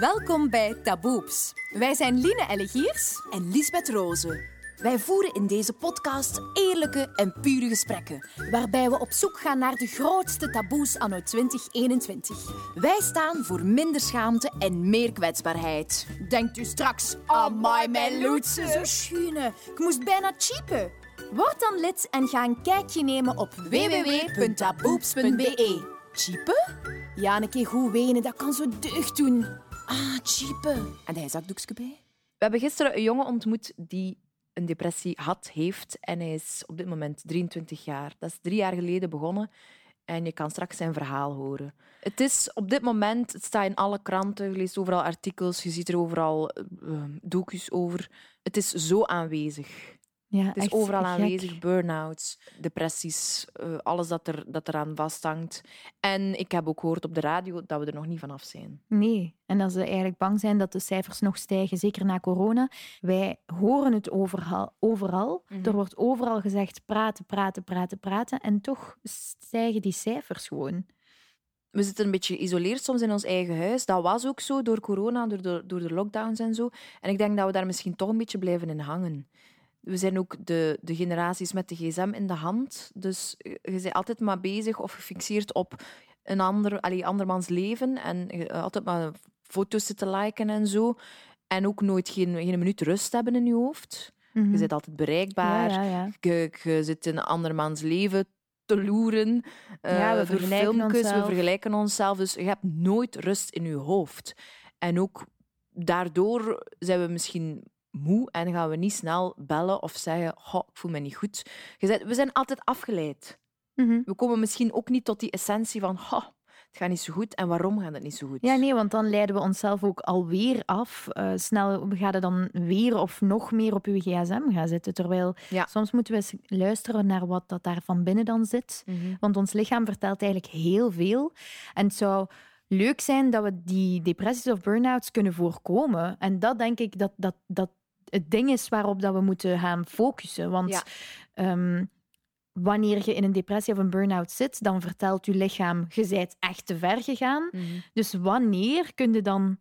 Welkom bij Taboeps. Wij zijn Line Ellegiers en Lisbeth Rozen. Wij voeren in deze podcast eerlijke en pure gesprekken, waarbij we op zoek gaan naar de grootste taboes anno 2021. Wij staan voor minder schaamte en meer kwetsbaarheid. Denkt u straks, amai, mijn loetse, zo schune. Ik moest bijna cheapen. Word dan lid en ga een kijkje nemen op www.taboeps.be. Cheapen? Ja, een keer goed wenen, dat kan zo deugd doen. Ah, cheapen. En hij zakdoekje bij? We hebben gisteren een jongen ontmoet die een depressie had, heeft. En hij is op dit moment 23 jaar. Dat is drie jaar geleden begonnen. En je kan straks zijn verhaal horen. Het is op dit moment, het staat in alle kranten, je leest overal artikels, je ziet er overal uh, docu's over. Het is zo aanwezig. Ja, het is overal aanwezig. Burn-outs, depressies, uh, alles dat, er, dat eraan vasthangt. En ik heb ook gehoord op de radio dat we er nog niet vanaf zijn. Nee, en dat ze eigenlijk bang zijn dat de cijfers nog stijgen, zeker na corona. Wij horen het overal. overal. Mm -hmm. Er wordt overal gezegd praten, praten, praten, praten. En toch stijgen die cijfers gewoon. We zitten een beetje geïsoleerd soms in ons eigen huis. Dat was ook zo door corona, door de, door de lockdowns en zo. En ik denk dat we daar misschien toch een beetje blijven in hangen. We zijn ook de, de generaties met de gsm in de hand. Dus je bent altijd maar bezig of gefixeerd op een ander, allee, andermans leven. En altijd maar foto's te liken en zo. En ook nooit geen, geen minuut rust hebben in je hoofd. Mm -hmm. Je bent altijd bereikbaar. Ja, ja, ja. Je, je zit in andermans leven te loeren. Ja, we uh, door filmpjes, onszelf. we vergelijken onszelf. Dus je hebt nooit rust in je hoofd. En ook daardoor zijn we misschien moe en gaan we niet snel bellen of zeggen: ik voel me niet goed. We zijn altijd afgeleid. Mm -hmm. We komen misschien ook niet tot die essentie van: oh, het gaat niet zo goed en waarom gaat het niet zo goed? Ja, nee, want dan leiden we onszelf ook alweer af. Uh, snel gaan we dan weer of nog meer op uw gsm gaan zitten. Terwijl ja. soms moeten we eens luisteren naar wat dat daar van binnen dan zit. Mm -hmm. Want ons lichaam vertelt eigenlijk heel veel. En het zou leuk zijn dat we die depressies of burn-outs kunnen voorkomen. En dat denk ik dat, dat, dat het ding is waarop dat we moeten gaan focussen. Want ja. um, wanneer je in een depressie of een burn-out zit, dan vertelt je lichaam, je bent echt te ver gegaan. Mm -hmm. Dus wanneer kun je dan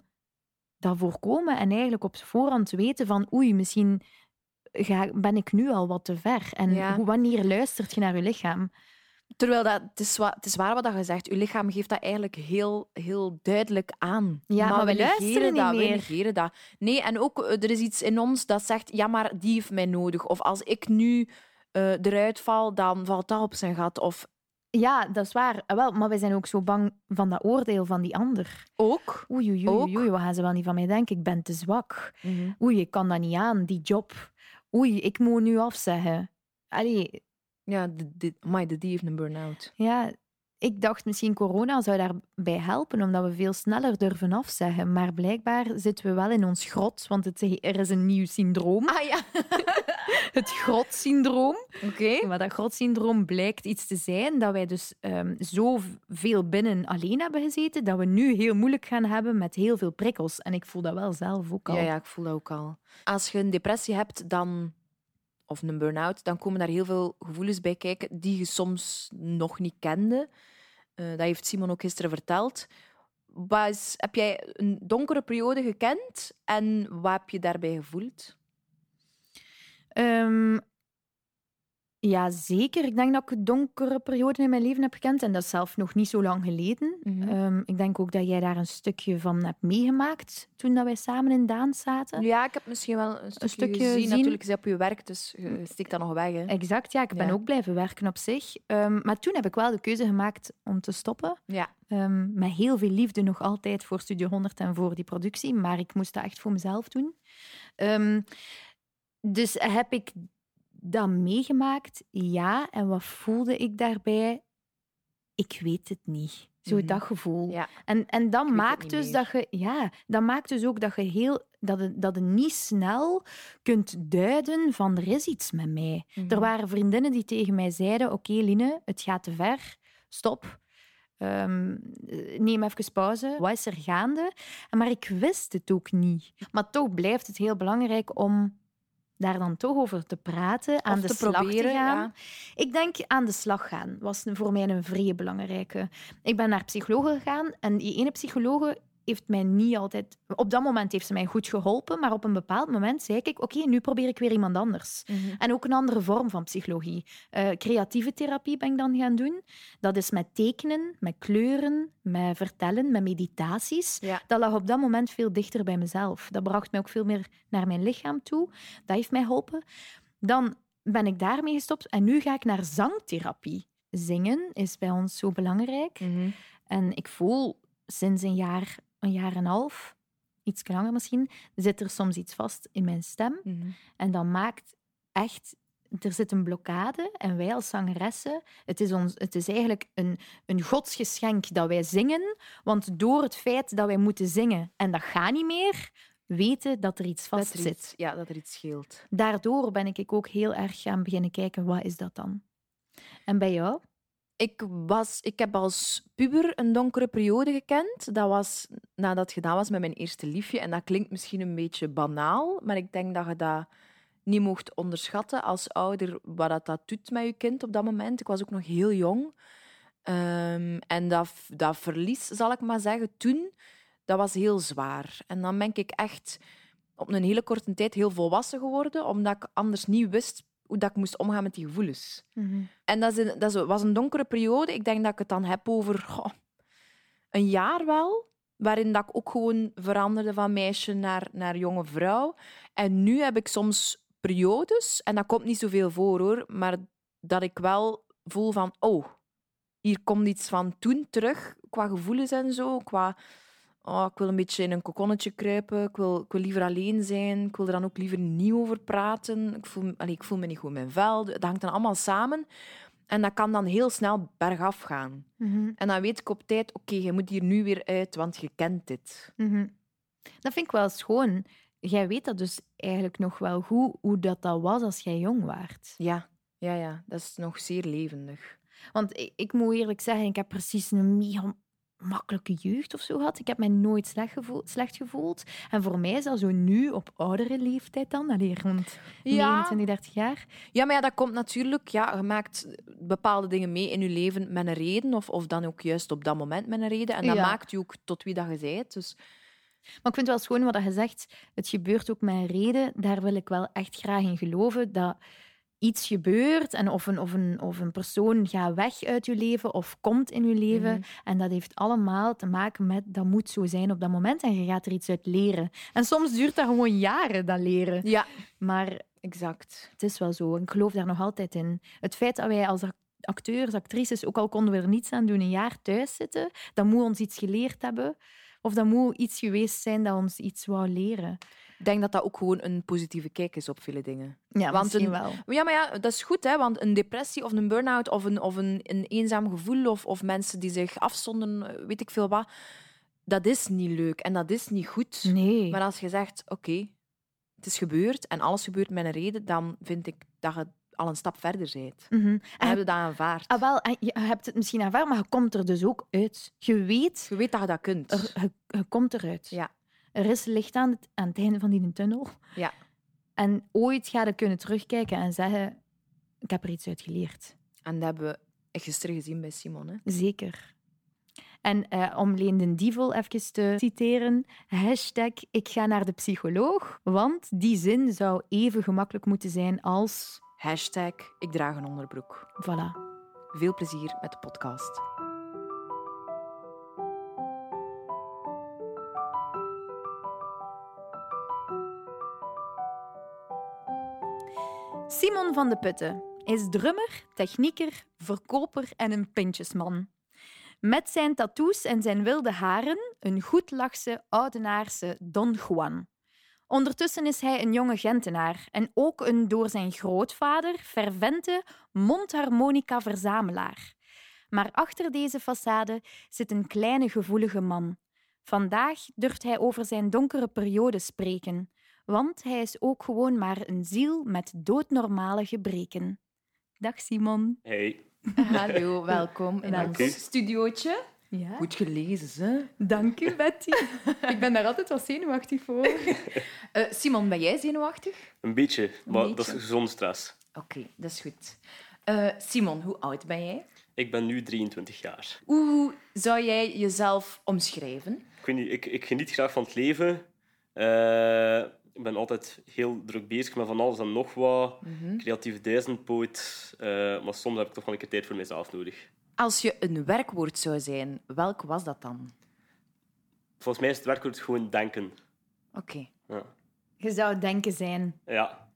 dat voorkomen en eigenlijk op voorhand weten van oei, misschien ga, ben ik nu al wat te ver. En ja. wanneer luistert je naar je lichaam? Terwijl dat, het, is wa, het is waar wat je zegt. Je lichaam geeft dat eigenlijk heel, heel duidelijk aan. Ja, maar, maar we, dat, niet meer. We negeren dat. Nee, en ook er is iets in ons dat zegt, ja, maar die heeft mij nodig. Of als ik nu uh, eruit val, dan valt dat op zijn gat. Of... Ja, dat is waar. Wel, maar wij zijn ook zo bang van dat oordeel van die ander. Ook. Oei, oei, oei, oei, wat gaan ze wel niet van mij denken? Ik ben te zwak. Mm -hmm. Oei, ik kan dat niet aan, die job. Oei, ik moet nu afzeggen. Allee, ja, my, de die heeft een burn-out. Ja, ik dacht misschien corona zou daarbij helpen, omdat we veel sneller durven afzeggen. Maar blijkbaar zitten we wel in ons grot, want het, er is een nieuw syndroom. Ah ja. het grotsyndroom. Oké. Okay. Maar dat grotsyndroom blijkt iets te zijn dat wij dus um, zo veel binnen alleen hebben gezeten, dat we nu heel moeilijk gaan hebben met heel veel prikkels. En ik voel dat wel zelf ook al. Ja, ja ik voel dat ook al. Als je een depressie hebt, dan of een burn-out, dan komen daar heel veel gevoelens bij kijken die je soms nog niet kende. Uh, dat heeft Simon ook gisteren verteld. Was, heb jij een donkere periode gekend en wat heb je daarbij gevoeld? Um, ja, zeker. Ik denk dat ik donkere periode in mijn leven heb gekend. En dat is zelf nog niet zo lang geleden. Mm -hmm. um, ik denk ook dat jij daar een stukje van hebt meegemaakt toen dat wij samen in Daan zaten. Ja, ik heb misschien wel een stukje, een stukje gezien. zien. Natuurlijk is op je werk, dus je steekt dat nog weg. Hè. Exact, ja. Ik ben Ja. ook blijven werken op zich. Um, maar toen heb ik wel de keuze gemaakt om te stoppen. Ja. Um, met heel veel liefde nog altijd voor Studio 100 en voor die productie. Maar ik moest dat echt voor mezelf doen. Dus heb ik dat meegemaakt? Ja. En wat voelde ik daarbij? Ik weet het niet. Zo Mhm. dat gevoel. Ja. En, en dat maakt dus meer. dat je, ja, dat maakt dus ook dat je heel, dat je, dat je niet snel kunt duiden van er is iets met mij. Mhm. Er waren vriendinnen die tegen mij zeiden: Oké, Line, het gaat te ver, stop. Ehm, neem even pauze. Wat is er gaande? Maar ik wist het ook niet. Maar toch blijft het heel belangrijk om daar dan toch over te praten, aan Of de te slag proberen, te gaan. ja. Ik denk aan de slag gaan was voor mij een vrij belangrijke. Ik ben naar psychologen gegaan en die ene psychologe heeft mij niet altijd... Op dat moment heeft ze mij goed geholpen, maar op een bepaald moment zei ik, oké, nu probeer ik weer iemand anders. En ook een andere vorm van psychologie. Eh, creatieve therapie ben ik dan gaan doen. Dat is met tekenen, met kleuren, met vertellen, met meditaties. Ja. Dat lag op dat moment veel dichter bij mezelf. Dat bracht mij ook veel meer naar mijn lichaam toe. Dat heeft mij geholpen. Dan ben ik daarmee gestopt en nu ga ik naar zangtherapie. Zingen is bij ons zo belangrijk. Mhm. En ik voel sinds een jaar, een jaar en een half, iets langer misschien, zit er soms iets vast in mijn stem. Mhm. En dat maakt echt... Er zit een blokkade en wij als zangeressen, het is, ons, het is eigenlijk een, een godsgeschenk dat wij zingen, want door het feit dat wij moeten zingen en dat gaat niet meer, weten dat er iets Dat vast zit. ja, dat er iets scheelt. Daardoor ben ik ook heel erg gaan beginnen kijken, wat is dat dan? En bij jou? Ik, was, ik heb als puber een donkere periode gekend. Dat was nadat het gedaan was met mijn eerste liefje. En dat klinkt misschien een beetje banaal, maar ik denk dat je dat niet mocht onderschatten als ouder, wat dat, dat doet met je kind op dat moment. Ik was ook nog heel jong. Ehm, en dat, dat verlies, zal ik maar zeggen, toen, dat was heel zwaar. En dan ben ik echt op een hele korte tijd heel volwassen geworden, omdat ik anders niet wist hoe dat ik moest omgaan met die gevoelens. En dat, is een- dat was een donkere periode. Ik denk dat ik het dan heb over goh, een jaar wel. Waarin dat ik ook gewoon veranderde van meisje naar, naar jonge vrouw. En nu heb ik soms periodes, en dat komt niet zoveel voor hoor, maar dat ik wel voel van, oh, hier komt iets van toen terug, qua gevoelens en zo. Qua, oh, ik wil een beetje in een kokonnetje kruipen, ik wil, ik wil liever alleen zijn, ik wil er dan ook liever niet over praten. Ik voel, allee, ik voel me niet goed in mijn vel. Dat hangt dan allemaal samen. En dat kan dan heel snel bergaf gaan. Mhm. En dan weet ik op tijd, oké, je moet hier nu weer uit, want je kent dit. Mhm. Dat vind ik wel schoon. Jij weet dat dus eigenlijk nog wel goed, hoe dat, dat was als jij jong waart. Ja, ja, ja, dat is nog zeer levendig. Want ik, ik moet eerlijk zeggen, ik heb precies een mega makkelijke jeugd of zo gehad. Ik heb mij nooit slecht gevoeld. Slecht gevoeld. En voor mij is dat zo nu, op oudere leeftijd dan, allee, rond Ja. 29, 30 jaar. Ja, maar ja, dat komt natuurlijk... Ja, je maakt bepaalde dingen mee in je leven met een reden, of, of dan ook juist op dat moment met een reden. En dat Ja. maakt je ook tot wie dat je bent. Dus Maar ik vind het wel schoon wat je zegt. Het gebeurt ook met een reden. Daar wil ik wel echt graag in geloven. Dat iets gebeurt en of een, of een, of een persoon gaat weg uit je leven of komt in je leven. Mhm. En dat heeft allemaal te maken met dat moet zo zijn op dat moment en je gaat er iets uit leren. En soms duurt dat gewoon jaren, dat leren. ja, Maar exact. het is wel zo. Ik geloof daar nog altijd in. Het feit dat wij als ac- acteurs, actrices, ook al konden we er niets aan doen, een jaar thuis zitten, dan moet ons iets geleerd hebben. Of dat moet iets geweest zijn dat ons iets wou leren. Ik denk dat dat ook gewoon een positieve kijk is op veel dingen. Ja, Want misschien een- wel. Ja, maar ja, dat is goed, hè? want een depressie of een burn-out of, een, of een, een eenzaam gevoel of, of mensen die zich afzonderen, weet ik veel wat, dat is niet leuk en dat is niet goed. Nee. Maar als je zegt, oké, het is gebeurd en alles gebeurt met een reden, dan vind ik dat je al een stap verder bent. Mhm. Dan En heb je dat aanvaard. Ah, wel, en je hebt het misschien aanvaard, maar je komt er dus ook uit. Je weet, Je weet dat je dat kunt. er, je, je komt eruit. Ja. Er is licht aan het, aan het einde van die tunnel. Ja. En ooit ga je kunnen terugkijken en zeggen, ik heb er iets uit geleerd. En dat hebben we gisteren gezien bij Simon. Hè? Zeker. En eh, om Leen den Dievel even te citeren, hashtag ik ga naar de psycholoog, want die zin zou even gemakkelijk moeten zijn als... Hashtag ik draag een onderbroek. Voilà. Veel plezier met de podcast. Simon van de Putten is drummer, technieker, verkoper en een pintjesman. Met zijn tattoos en zijn wilde haren een goedlachse, oudenaarse Don Juan. Ondertussen is hij een jonge Gentenaar en ook een door zijn grootvader fervente mondharmonica-verzamelaar. Maar achter deze façade zit een kleine gevoelige man. Vandaag durft hij over zijn donkere periode spreken, want hij is ook gewoon maar een ziel met doodnormale gebreken. Dag Simon. Hey, Hallo, welkom in Dank ons u. studiootje. Ja. Goed gelezen, hè? Dank u, Betty. Ik ben daar altijd wel zenuwachtig voor. Eh, Simon, ben jij zenuwachtig? een beetje, maar dat beetje. is gezonde stress. Oké, dat is goed. Eh, Simon, hoe oud ben jij? Ik ben nu 23 jaar. Hoe zou jij jezelf omschrijven? Ik, weet niet, ik, ik geniet graag van het leven. Eh, ik ben altijd heel druk bezig met van alles en nog wat. Mhm. Creatieve duizendpoot. eh maar soms heb ik toch wel een keer tijd voor mezelf nodig. Als je een werkwoord zou zijn, welk was dat dan? Volgens mij is het werkwoord gewoon denken. Oké. Ja. Je zou denken zijn Ja.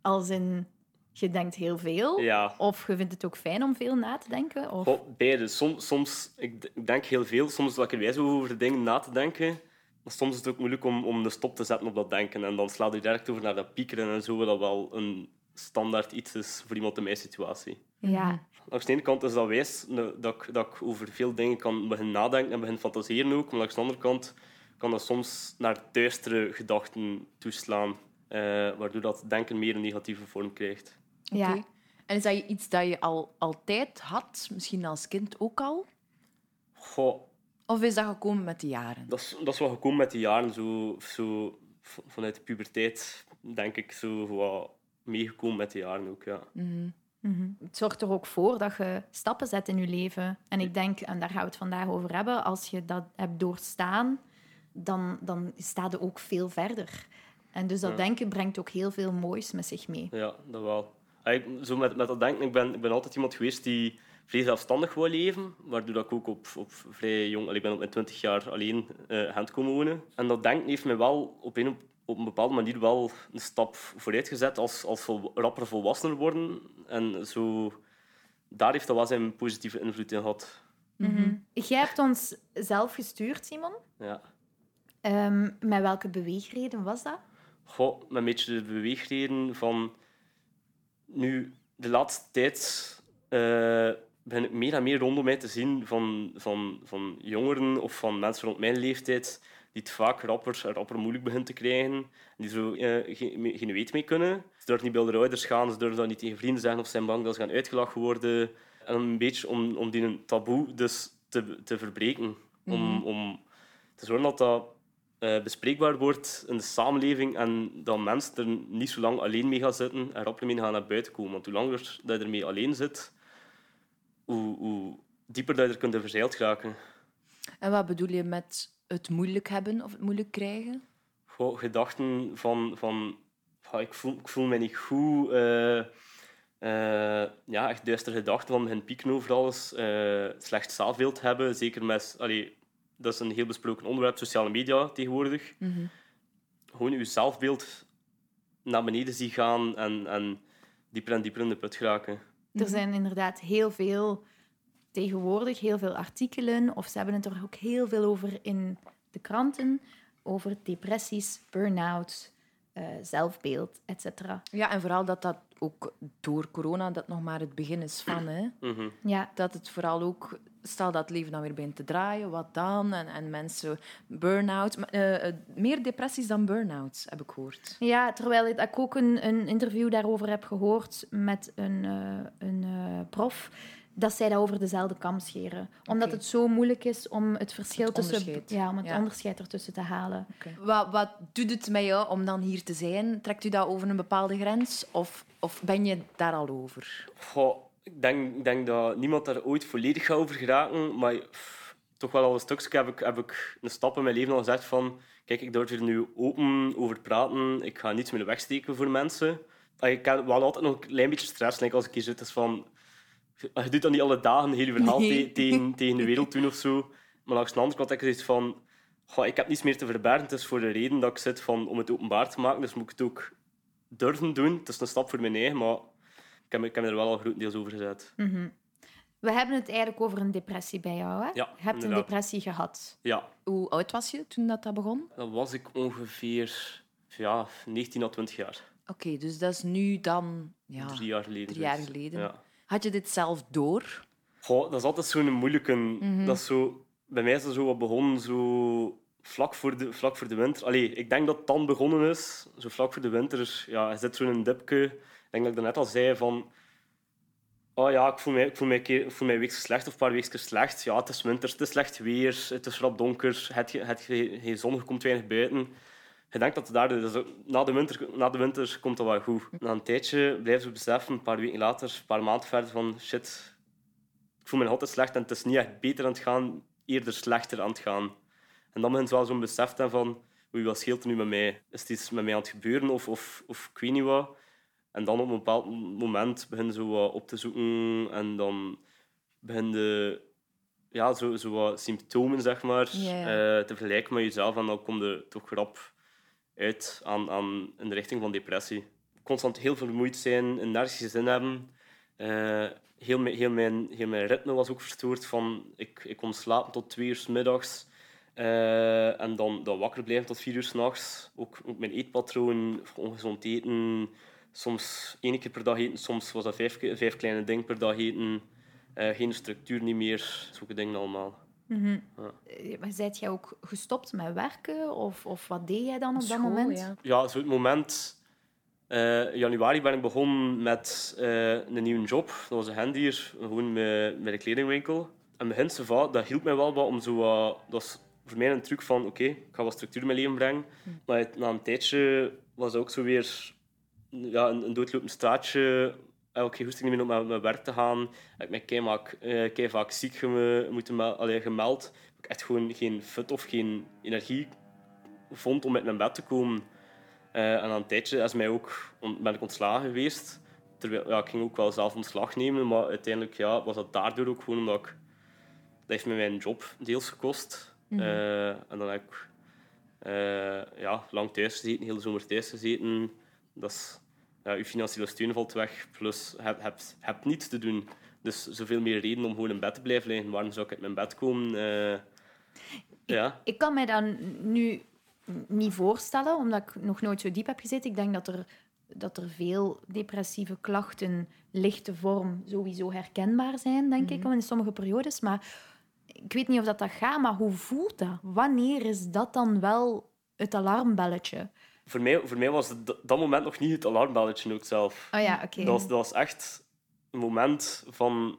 als in je denkt heel veel. ja. Of je vindt het ook fijn om veel na te denken. Of... Goh, beide. Soms, soms ik denk heel veel. Soms dat ik er wijs over dingen na te denken. Maar soms is het ook moeilijk om, om de stop te zetten op dat denken. En dan slaat je direct over naar dat piekeren en zo, dat wel een standaard iets is voor iemand in mijn situatie. Ja. Langs de ene kant is dat wijs dat ik, dat ik over veel dingen kan beginnen nadenken en beginnen fantaseren ook. Maar langs de andere kant kan dat soms naar duistere gedachten toeslaan. eh, waardoor dat denken meer een negatieve vorm krijgt. Ja. Oké. En is dat iets dat je al altijd had, misschien als kind ook al? Goh, Of is dat gekomen met de jaren? dat is, dat is wel gekomen met de jaren. Zo, zo, vanuit de puberteit, denk ik, zo wat meegekomen met de jaren ook. Ja. Mhm. Mhm. Het zorgt er ook voor dat je stappen zet in je leven. En ik denk, en daar gaan we het vandaag over hebben, als je dat hebt doorstaan, dan, dan sta je ook veel verder. En dus dat Ja. denken brengt ook heel veel moois met zich mee. Ja, dat wel. Ik- Zo met, met dat denken, ik ben, ik ben altijd iemand geweest die vrij zelfstandig wou leven, waardoor ik ook op, op vrij jong, ik ben op mijn 20 jaar alleen Gent komen wonen. En dat denken heeft me wel op een, op een bepaalde manier wel een stap vooruit gezet als, als vol, rapper volwassener worden. En zo, daar heeft dat wel zijn positieve invloed in gehad. Mhm. Jij hebt ons zelf gestuurd, Simon. Ja. Ehm, met welke beweegreden was dat? Goh, met een beetje de beweegreden van... Nu, de laatste tijd eh begin ik meer en meer rondom mij te zien van, van, van jongeren of van mensen rond mijn leeftijd die het vaak rapper, rapper moeilijk beginnen te krijgen. Die zo eh, geen, geen weet mee kunnen. Ze durven niet bij de ouders gaan, ze durven dat niet tegen vrienden zeggen of zijn bang dat ze gaan uitgelachen worden. En een beetje om, om die een taboe dus te, te verbreken. Om, om te zorgen dat dat eh, bespreekbaar wordt in de samenleving en dat mensen er niet zo lang alleen mee gaan zitten en rapper mee gaan naar buiten komen. Want hoe langer dat je ermee alleen zit, hoe, hoe dieper dat je er kunt verzeild geraken. En wat bedoel je met het moeilijk hebben of het moeilijk krijgen? Goh, gedachten van, van ik, voel, ik voel me niet goed. eh, ja, echt duistere gedachten van hun pieken over alles. eh, slecht zelfbeeld hebben, zeker met... Allee, dat is een heel besproken onderwerp, sociale media tegenwoordig. Gewoon je zelfbeeld naar beneden zien gaan en, en dieper en dieper in de put geraken. Er zijn inderdaad heel veel tegenwoordig, heel veel artikelen, of ze hebben het er ook heel veel over in de kranten, over depressies, burn-out, eh, zelfbeeld, etc. Ja, en vooral dat dat ook door corona dat nog maar het begin is van. Hè? Mhm. Ja, Dat het vooral ook, stel dat het leven dan weer begint te draaien, wat dan? En, en mensen, burn-out. Eh, eh, meer depressies dan burn-outs, heb ik gehoord. ja terwijl ik ook een, een interview daarover heb gehoord met een, eh, een prof, dat zij dat over dezelfde kam scheren. Omdat het zo moeilijk is om het verschil Het tussen... Ja, om het Ja. onderscheid ertussen te halen. Wat, wat doet het met jou om dan hier te zijn? Trekt u dat over een bepaalde grens? Of, of ben je daar al over? Goh, ik denk, ik denk dat niemand daar ooit volledig gaat over geraken, maar pff, toch wel al een stukje heb ik, heb ik een stap in mijn leven al gezegd van kijk, ik durf er nu open over praten, ik ga niets meer wegsteken voor mensen. Ik heb wel altijd nog een klein beetje stress als ik hier zit, is van je doet dat niet alle dagen, een hele verhaal Nee. te- tegen, tegen de wereld doen of zo. Maar langs de andere kant heb ik zoiets van goh, ik heb niets meer te verbergen, het is voor de reden dat ik zit van, om het openbaar te maken, dus moet ik het ook durven doen. Het is een stap voor mijn eigen, maar ik heb, ik heb er wel al grotendeels over gezet. Mhm. We hebben het eigenlijk over een depressie bij jou. Hè? Ja, je hebt een depressie gehad. Ja, Hoe oud was je toen dat, dat begon? dan was ik ongeveer ja, 19 à 20 jaar. Oké, dus dat is nu dan ja, Drie jaar geleden. drie jaar geleden. Ja. Had je dit zelf door? Goh, dat is altijd zo'n moeilijke... Mhm. dat is zo, bij mij is dat zo wat begonnen zo vlak voor de, vlak voor de winter. Allee, ik denk dat het dan begonnen is, zo vlak voor de winter. Ja, je zit zo in een dipje. Ik denk dat ik daarnet al zei van... Oh ja, ik voel mij, ik voel mij, ik voel slecht of een paar weken slecht. Ja, het is winter, het is slecht weer, het is rap donker, het, het, geen zon, je komt weinig buiten. Je denkt dat daar... Dus ook- na, de winter, na de winter komt dat wel goed. Na een tijdje blijven ze beseffen, een paar weken later, een paar maanden verder, van shit, ik voel me altijd slecht en het is niet echt beter aan het gaan, eerder slechter aan het gaan. En dan begint wel zo'n besef te van... Oei, wat scheelt er nu met mij? Is het iets met mij aan het gebeuren of, of, of ik weet niet wat? En dan op een bepaald moment begin je zo wat op te zoeken en dan begin je ja, zo, zo wat symptomen zeg maar, eh, te vergelijken met jezelf en dan kom je toch rap uit aan, aan in de richting van depressie. Constant heel vermoeid zijn, een nergens zin hebben. Eh, heel, mijn, heel, mijn, heel mijn ritme was ook verstoord. Van, ik, ik kon slapen tot twee uur 's middags. eh, en dan, dan wakker blijven tot vier uur s'nachts. Ook, ook mijn eetpatroon, ongezond eten. Soms één keer per dag eten, soms was dat vijf, vijf kleine dingen per dag eten. Eh, geen structuur niet meer, zulke dingen allemaal. Eh, Maar zijt jij ook gestopt met werken? Of, of wat deed jij dan op dat moment? ja. Ja, zo het moment... eh, januari ben ik begonnen met eh, een nieuwe job. Dat was een handier, gewoon met, met een kledingwinkel. En begin dat hielp mij wel wat om zo wat... Dat was voor mij een truc van, oké, ik ga wat structuur in mijn leven brengen. Maar het- na een tijdje was het ook zo weer ja, een, een doodlopend straatje. Ik had geen goesting meer om naar mijn werk te gaan. Ik ben eh kei vaak ziek geme- moeten allee, gemeld. Ik echt gewoon geen fut of geen energie vond om uit mijn bed te komen. Eh, en aan een tijdje is mij ook, ben ik ontslagen geweest. Terwijl, ja, ik ging ook wel zelf ontslag nemen, maar uiteindelijk ja, was dat daardoor ook gewoon omdat ik... Dat heeft me mijn job deels gekost. Eh, en dan heb ik eh, ja, lang thuis gezeten, heel de zomer thuis gezeten. Dat is, ja, je financiële steun valt weg, plus je hebt, hebt, hebt niets te doen. Dus zoveel meer reden om gewoon in bed te blijven liggen. Waarom zou ik uit mijn bed komen? Eh, ja. Ik kan mij dat nu niet voorstellen, omdat ik nog nooit zo diep heb gezeten. Ik denk dat er, dat er veel depressieve klachten, lichte vorm, sowieso herkenbaar zijn, denk ik, in sommige periodes. Maar ik weet niet of dat, dat gaat, maar hoe voelt dat? Wanneer is dat dan wel het alarmbelletje? Voor mij, voor mij was het dat moment nog niet het alarmbelletje ook zelf. Oh ja, oké. Dat, was, dat was echt een moment van...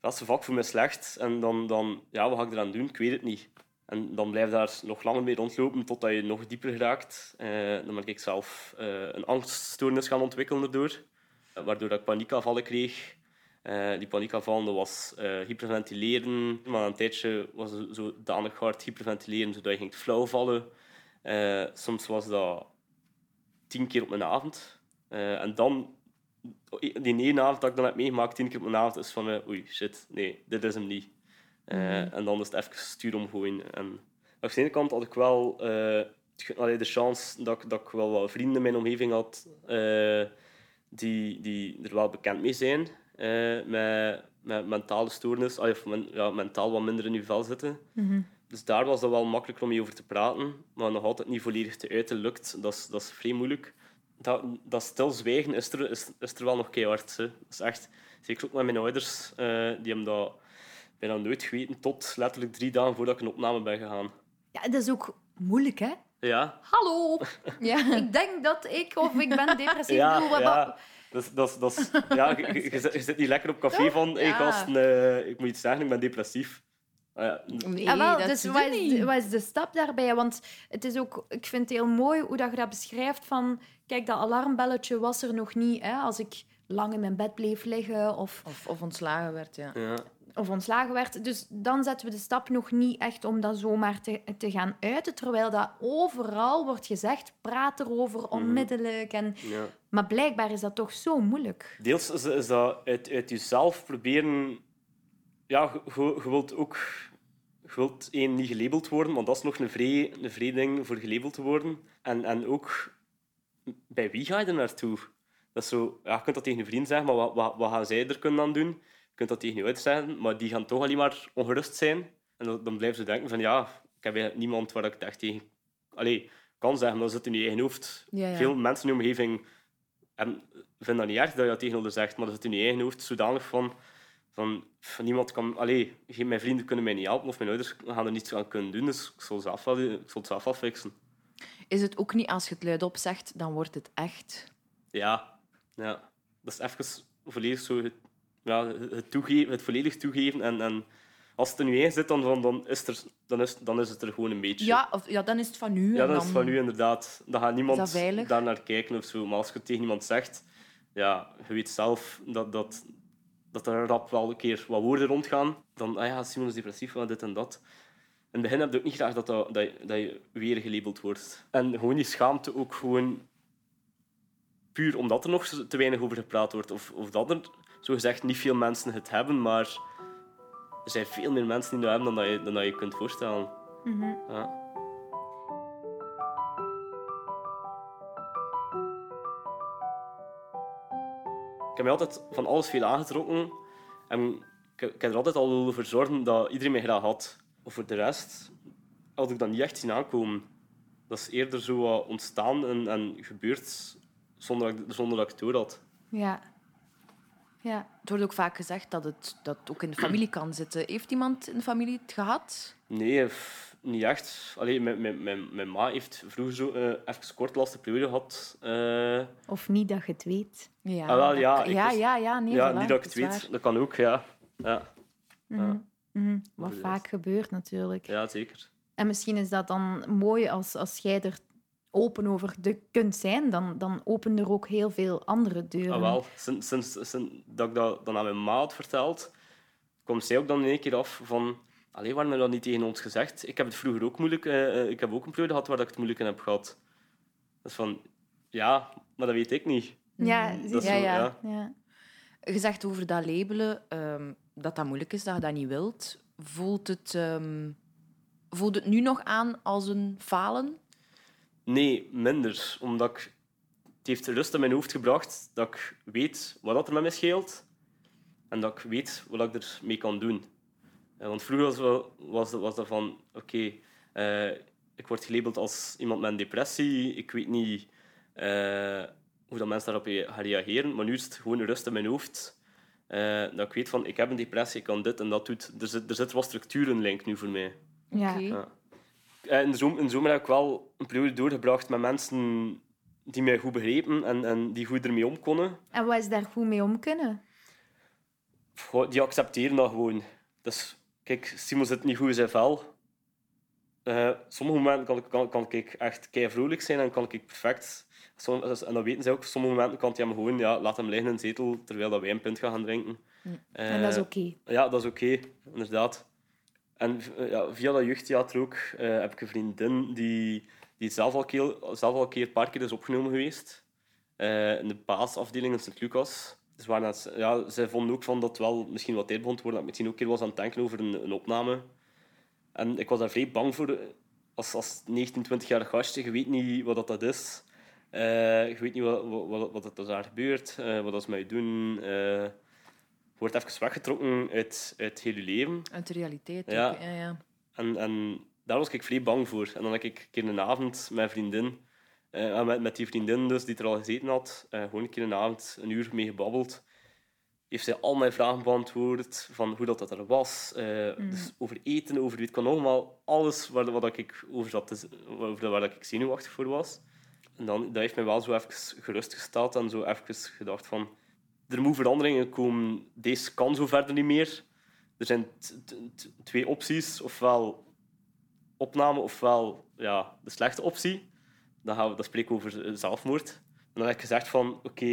Dat is vak voor mij slecht. En dan, dan, ja, wat ga ik eraan doen? Ik weet het niet. En dan blijf je daar nog langer mee rondlopen totdat je nog dieper geraakt. Eh, dan ben ik zelf eh, een angststoornis gaan ontwikkelen daardoor. Eh, waardoor dat ik paniekaanvallen kreeg. Die paniekaanvallen dat was hyperventileren. Maar een tijdje was het zo danig hard hyperventileren zodat je ging flauw vallen. Eh, soms was dat tien keer op een avond. Eh, en dan, die ene avond dat ik dan heb meegemaakt, tien keer op een avond, is van, eh, oei, shit, nee, dit is hem niet. Eh, En dan is het even stuur omgooien. En aan de ene kant had ik wel allee, de chance dat ik, dat ik wel wat vrienden in mijn omgeving had die, die er wel bekend mee zijn met, met mentale stoornis, allee, of men- ja, mentaal wat minder in je vel zitten. Dus daar was dat wel makkelijker om mee over te praten, maar nog altijd niet volledig te uiten lukt. Dat is, dat is vrij moeilijk. Dat, dat stilzwijgen is er, is, is er wel nog keihard. Hè. Dat is echt, zeker ook met mijn ouders, eh, die hebben dat bijna nooit geweten, tot letterlijk drie dagen voordat ik een opname ben gegaan. Ja, dat is ook moeilijk, hè? Ja, Hallo, Ja. ik denk dat ik of ik ben depressief. ja, ja. Dat, is- dat, is- dat, is- ja je, je, je zit- je zit niet lekker op café van, hey, Ja. gasten, eh, ik moet iets zeggen, ik ben depressief. Ah ja, Nee, Ja, wel, dat dus wat is, niet. de, wat is de stap daarbij? Want het is ook, ik vind het heel mooi hoe dat je dat beschrijft van, kijk, dat alarmbelletje was er nog niet. Hè, als ik lang in mijn bed bleef liggen of, Of, of ontslagen werd, ja. ja. of ontslagen werd. Dus dan zetten we de stap nog niet echt om dat zomaar te, te gaan uiten. Terwijl dat overal wordt gezegd, praat erover onmiddellijk. En, ja. maar blijkbaar is dat toch zo moeilijk. Deels is, is dat uit, uit jezelf proberen... Ja, je, je- je wilt ook... Je wilt één, niet gelabeld worden, want dat is nog een vrij, een vrij ding voor gelabeld te worden. En, en ook, bij wie ga je er naartoe? Dat is zo, ja, je kunt dat tegen een vriend zeggen, maar wat, wat, wat gaan zij er kunnen aan doen? Je kunt dat tegen je ouders zeggen, maar die gaan toch alleen maar ongerust zijn. En dan, dan blijven ze denken van, ja, ik heb eigenlijk niemand waar ik het echt tegen... Allee, kan zeggen, maar dat zit in je eigen hoofd. Ja, ja. Veel mensen in je omgeving hebben, vinden dat niet erg dat je dat tegen zegt, maar dat zit in je eigen hoofd zodanig van... Van, van niemand kan... Allee, mijn vrienden kunnen mij niet helpen of mijn ouders gaan er niets aan kunnen doen, dus ik zal, zelf wel, ik zal het zelf wel fixen. Is het ook niet als je het luidop zegt, dan wordt het echt. Ja, ja. Dat is even volledig zo het, ja, het, toegeven, het volledig toegeven. En, en als het er nu in zit, dan, dan, dan, is er, dan, is, dan is het er gewoon een beetje. Ja, of, ja, dan is het van u. ja en dat is dan- van u inderdaad. Dan gaat niemand daar naar kijken of zo. Maar als je het tegen iemand zegt, ja, je weet zelf dat, dat, dat er rap wel een keer wat woorden rondgaan. Dan, ah ja, Simon is depressief, wat dit en dat. in het begin heb je ook niet graag dat, dat, dat, je, dat je weer gelabeld wordt. En gewoon die schaamte ook gewoon puur omdat er nog te weinig over gepraat wordt. Of, of dat er zogezegd niet veel mensen het hebben, maar er zijn veel meer mensen die het hebben dan dat je, dan dat je kunt voorstellen. Ja. Heb mij altijd van alles veel aangetrokken. En ik, ik heb er altijd al willen voor zorgen dat iedereen mij graag had. Of voor de rest had ik dat niet echt zien aankomen. Dat is eerder zo wat ontstaan en, en gebeurd zonder dat, ik, zonder dat ik het door had. Ja. Ja. Het wordt ook vaak gezegd dat het dat het ook in de familie kan zitten. Heeft iemand in de familie het gehad? Nee, niet echt. Alleen mijn, mijn, mijn, mijn ma heeft vroeger zo eh, even kort lastige periode gehad. Eh, Of niet dat je het weet. Ja, Ah, wel, ja, ja, was- ja, ja, nee, ja, voilà, niet dat ik het weet. waar. Dat kan ook, ja. Ja, Mhm. Mhm. Wat vaak gebeurt natuurlijk. ja zeker. En misschien is dat dan mooi als, als jij er open over de kunt zijn, dan, dan openen er ook heel veel andere deuren. Ah, wel. Sinds, sinds, sinds dat ik dat dan aan mijn ma had verteld, kwam zij ook dan in één keer af van... Allee, waarom heb je dat niet tegen ons gezegd? Ik heb het vroeger ook moeilijk... eh, eh, ik heb ook een periode gehad waar ik het moeilijk in heb gehad. Dus van... Ja, maar dat weet ik niet. Ja, Mm, zie Dat is je. ja, zo, ja. ja. Ja. Je zegt over dat labelen ehm, dat dat moeilijk is, dat je dat niet wilt. Voelt het, ehm, voelt het nu nog aan als een falen? Nee, minder. Omdat ik... Het heeft rust in mijn hoofd gebracht dat ik weet wat dat er met mij scheelt. En dat ik weet wat ik ermee kan doen. Eh, Want vroeger was, wel, was, dat- was dat van... Oké, eh, ik word gelabeld als iemand met een depressie. Ik weet niet eh, hoe dat mensen daarop gaan reageren. Maar nu is het gewoon rust in mijn hoofd. Eh, dat ik weet van, ik heb een depressie, ik kan dit en dat doet. Er zit, er zit wat structuur in link nu voor mij. Ja. Eh, In de, zomer, in de zomer heb ik wel een periode doorgebracht met mensen die mij goed begrepen en, en die goed ermee om konden. En wat is daar goed mee om kunnen? Goh, Die accepteren dat gewoon. Dus kijk, Simon zit niet goed in zijn vel. Eh, sommige momenten kan ik, kan, kan ik echt kei vrolijk zijn en kan ik perfect. Som- en dat weten ze ook. Sommige momenten kan hij hem gewoon ja, laat hem liggen in een zetel terwijl dat wij een punt gaan gaan drinken. en dat is Eh, oké. Ja, dat is oké, inderdaad. En eh, ja, via dat jeugdtheater ook eh, heb ik een vriendin die, die zelf, al keer, zelf al een keer een paar keer is opgenomen geweest. eh, in de paasafdeling in Sint-Lucas. Dus waarna het- ja, zij vonden ook van dat het wel misschien wat tijd begon te worden. Dat ik misschien ook een keer was aan het denken over een, een opname. En ik was daar vrij bang voor. Als, als 19, 20-jarig gastje, je weet niet wat dat, dat is. Eh, je weet niet wat, wat, wat, wat er daar gebeurt, eh, wat dat ze met je doen. je wordt even weggetrokken uit, uit heel je leven. Uit de realiteit. Ja. ook, ja, ja. En, en daar was ik vrij bang voor. En dan heb ik een keer een avond met een vriendin, eh, met, met die vriendin dus, die er al gezeten had, eh, gewoon een keer een avond, een uur mee gebabbeld. Heeft zij al mijn vragen beantwoord van hoe dat, dat er was. eh, dus over eten, over ik wat nog, maar alles waar, wat ik over zat, over waar ik zenuwachtig voor was. En dan, dat heeft mij wel zo even gerustgesteld en zo even gedacht van... Er moeten veranderingen komen. Deze kan zo verder niet meer. Er zijn twee opties. Ofwel opname, ofwel ja, de slechte optie. Dan, gaan we, dan spreken we over zelfmoord. En dan heb ik gezegd van... Oké,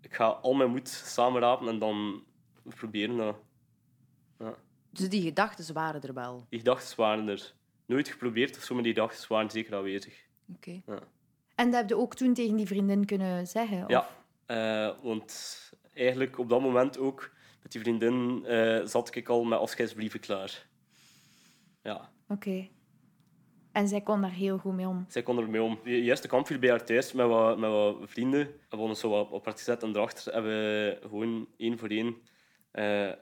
ik ga al mijn moed samenrapen en dan proberen dat. Dus die gedachten waren er wel. Die gedachten waren er. Nooit geprobeerd of zo, maar die gedachten waren zeker aanwezig. Oké. En dat heb je ook toen tegen die vriendin kunnen zeggen? Of? Ja, eh, want eigenlijk op dat moment ook met die vriendin eh, zat ik al met afscheidsbrieven klaar. Ja, Oké. En zij kon daar heel goed mee om. zij kon er mee om. De eerste kamp viel bij haar thuis met wat, met wat vrienden. We ons zo wat apart gezet en daarachter hebben we gewoon één voor één eh,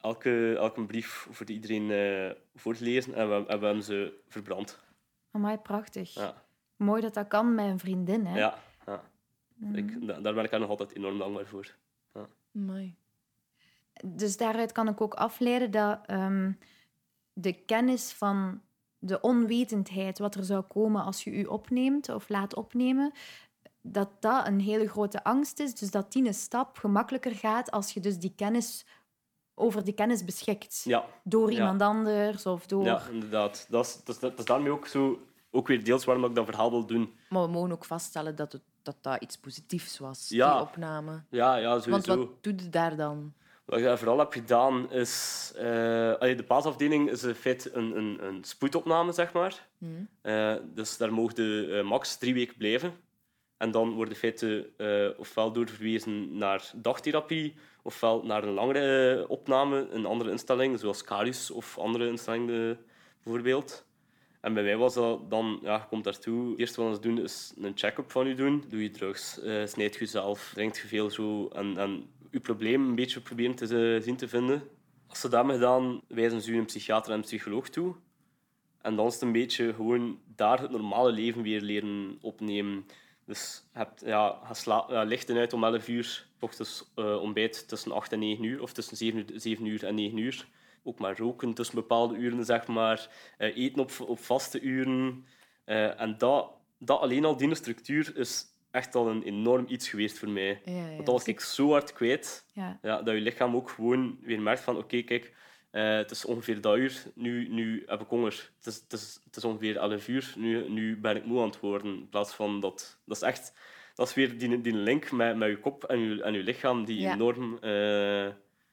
elke, elke brief voor iedereen eh, voorgelezen en we, en we hebben ze verbrand. Amai, prachtig. Ja, Mooi dat dat kan met een vriendin. Hè? ja, ja. Ik, da- daar ben ik haar nog altijd enorm dankbaar voor. Mooi. Dus daaruit kan ik ook afleiden dat ehm, de kennis van de onwetendheid, wat er zou komen als je u opneemt of laat opnemen, dat dat een hele grote angst is. Dus dat die een stap gemakkelijker gaat als je dus die kennis over die kennis beschikt. Ja, Door Ja. iemand anders of door... Ja, inderdaad. Dat is, dat, is, dat is daarmee ook, zo, ook weer deels waarom ik dat verhaal wil doen. Maar we mogen ook vaststellen dat het, dat, dat iets positiefs was, Ja. die opname. Ja, ja Want sowieso. wat doe je daar dan? Wat ik daar vooral heb gedaan is... eh, de paasafdeling is in feite een, een, een spoedopname, zeg maar. Eh, dus daar mogen eh, max drie weken blijven. En dan worden in feite ofwel doorverwezen naar dagtherapie, ofwel naar een langere opname, een andere instelling, zoals Carius of andere instellingen bijvoorbeeld. En bij mij was dat dan, ja, je komt daartoe. Het eerste wat ze doen is een check-up van je doen. Doe je drugs, snijd je jezelf, drinkt je veel zo. En, en je probleem een beetje proberen te eh, zien te vinden. Als ze dat hebben gedaan, wijzen ze je een psychiater en een psycholoog toe. En dan is het een beetje gewoon daar het normale leven weer leren opnemen. Dus hebt, ja, lichten uit om 11 uur, ochtends eh, ontbijt tussen 8 en 9 uur, of tussen 7 uur, 7 uur en 9 uur. Ook maar roken tussen bepaalde uren, zeg maar. Eh, eten op, op vaste uren. En dat, dat alleen al, die structuur, is echt al een enorm iets geweest voor mij. Ja, ja. Want dat was ik zo hard kwijt, Ja. dat je lichaam ook gewoon weer merkt van oké, kijk, eh, het is ongeveer dat uur, nu, nu heb ik honger. Het is, het is, het is ongeveer 11 uur, nu, nu ben ik moe aan het worden. In plaats van dat... Dat is echt... Dat is weer die, die link met, met je kop en je, en je lichaam die, enorm, eh,